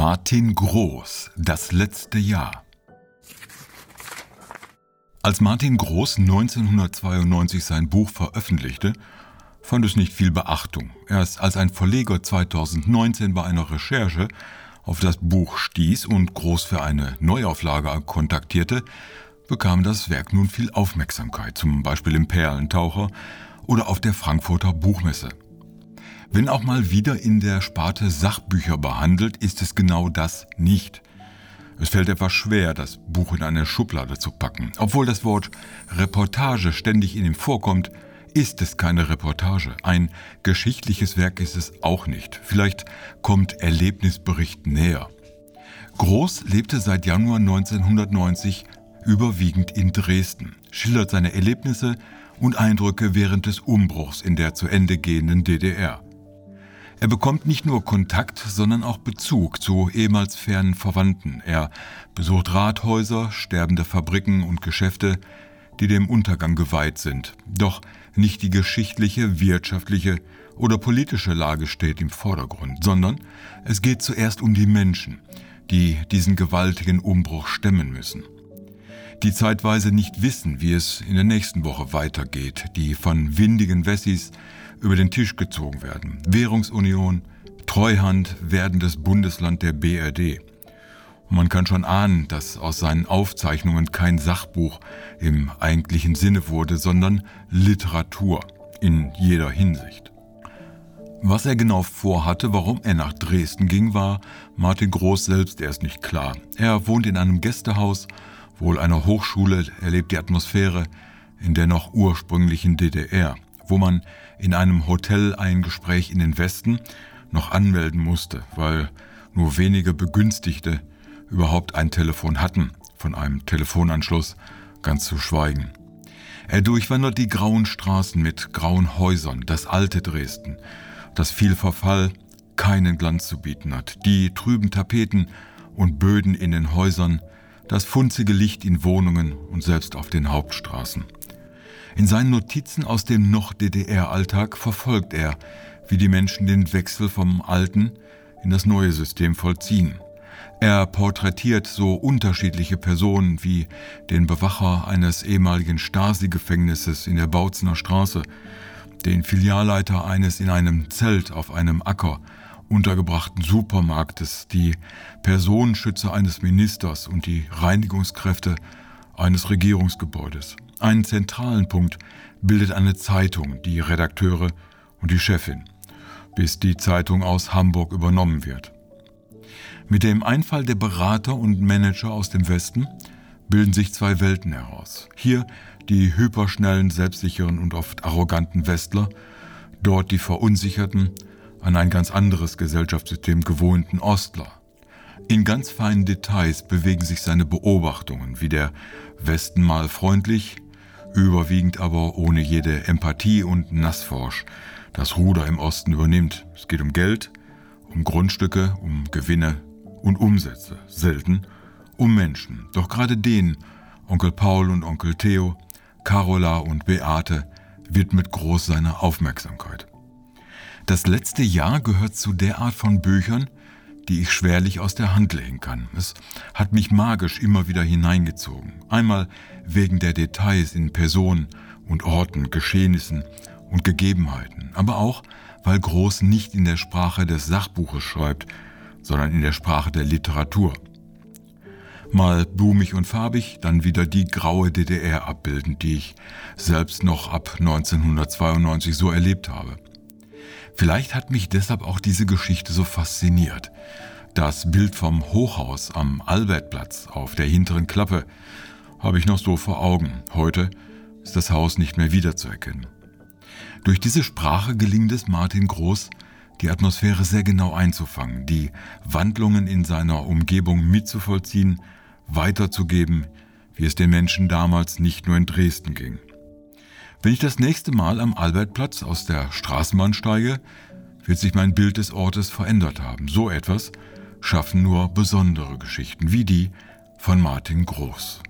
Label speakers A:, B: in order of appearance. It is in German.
A: Martin Groß, das letzte Jahr. Als Martin Groß 1992 sein Buch veröffentlichte, fand es nicht viel Beachtung. Erst als ein Verleger 2019 bei einer Recherche auf das Buch stieß und Groß für eine Neuauflage kontaktierte, bekam das Werk nun viel Aufmerksamkeit, zum Beispiel im Perlentaucher oder auf der Frankfurter Buchmesse. Wenn auch mal wieder in der Sparte Sachbücher behandelt, ist es genau das nicht. Es fällt etwas schwer, das Buch in eine Schublade zu packen. Obwohl das Wort Reportage ständig in ihm vorkommt, ist es keine Reportage. Ein geschichtliches Werk ist es auch nicht. Vielleicht kommt Erlebnisbericht näher. Groß lebte seit Januar 1990 überwiegend in Dresden, schildert seine Erlebnisse und Eindrücke während des Umbruchs in der zu Ende gehenden DDR. Er bekommt nicht nur Kontakt, sondern auch Bezug zu ehemals fernen Verwandten. Er besucht Rathäuser, sterbende Fabriken und Geschäfte, die dem Untergang geweiht sind. Doch nicht die geschichtliche, wirtschaftliche oder politische Lage steht im Vordergrund, sondern es geht zuerst um die Menschen, die diesen gewaltigen Umbruch stemmen müssen. Die zeitweise nicht wissen, wie es in der nächsten Woche weitergeht, die von windigen Wessis über den Tisch gezogen werden. Währungsunion, Treuhand, werdendes Bundesland der BRD. man kann schon ahnen, dass aus seinen Aufzeichnungen kein Sachbuch im eigentlichen Sinne wurde, sondern Literatur in jeder Hinsicht. Was er genau vorhatte, warum er nach Dresden ging, war Martin Groß selbst erst nicht klar. Er wohnt in einem Gästehaus, wohl einer Hochschule, erlebt die Atmosphäre in der noch ursprünglichen DDR wo man in einem Hotel ein Gespräch in den Westen noch anmelden musste, weil nur wenige Begünstigte überhaupt ein Telefon hatten, von einem Telefonanschluss ganz zu schweigen. Er durchwandert die grauen Straßen mit grauen Häusern, das alte Dresden, das viel Verfall keinen Glanz zu bieten hat, die trüben Tapeten und Böden in den Häusern, das funzige Licht in Wohnungen und selbst auf den Hauptstraßen. In seinen Notizen aus dem noch DDR-Alltag verfolgt er, wie die Menschen den Wechsel vom alten in das neue System vollziehen. Er porträtiert so unterschiedliche Personen wie den Bewacher eines ehemaligen Stasi-Gefängnisses in der Bautzener Straße, den Filialleiter eines in einem Zelt auf einem Acker untergebrachten Supermarktes, die Personenschützer eines Ministers und die Reinigungskräfte eines Regierungsgebäudes. Einen zentralen Punkt bildet eine Zeitung, die Redakteure und die Chefin, bis die Zeitung aus Hamburg übernommen wird. Mit dem Einfall der Berater und Manager aus dem Westen bilden sich zwei Welten heraus. Hier die hyperschnellen, selbstsicheren und oft arroganten Westler, dort die verunsicherten, an ein ganz anderes Gesellschaftssystem gewohnten Ostler. In ganz feinen Details bewegen sich seine Beobachtungen, wie der Westen mal freundlich, überwiegend aber ohne jede Empathie und Nassforsch das Ruder im Osten übernimmt. Es geht um Geld, um Grundstücke, um Gewinne und Umsätze, selten um Menschen. Doch gerade denen, Onkel Paul und Onkel Theo, Carola und Beate, widmet groß seine Aufmerksamkeit. Das letzte Jahr gehört zu der Art von Büchern, die ich schwerlich aus der Hand legen kann. Es hat mich magisch immer wieder hineingezogen. Einmal wegen der Details in Personen und Orten, Geschehnissen und Gegebenheiten, aber auch, weil Groß nicht in der Sprache des Sachbuches schreibt, sondern in der Sprache der Literatur. Mal blumig und farbig, dann wieder die graue DDR abbildend, die ich selbst noch ab 1992 so erlebt habe. Vielleicht hat mich deshalb auch diese Geschichte so fasziniert. Das Bild vom Hochhaus am Albertplatz auf der hinteren Klappe habe ich noch so vor Augen. Heute ist das Haus nicht mehr wiederzuerkennen. Durch diese Sprache gelingt es Martin Groß, die Atmosphäre sehr genau einzufangen, die Wandlungen in seiner Umgebung mitzuvollziehen, weiterzugeben, wie es den Menschen damals nicht nur in Dresden ging. Wenn ich das nächste Mal am Albertplatz aus der Straßenbahn steige, wird sich mein Bild des Ortes verändert haben. So etwas schaffen nur besondere Geschichten wie die von Martin Groß.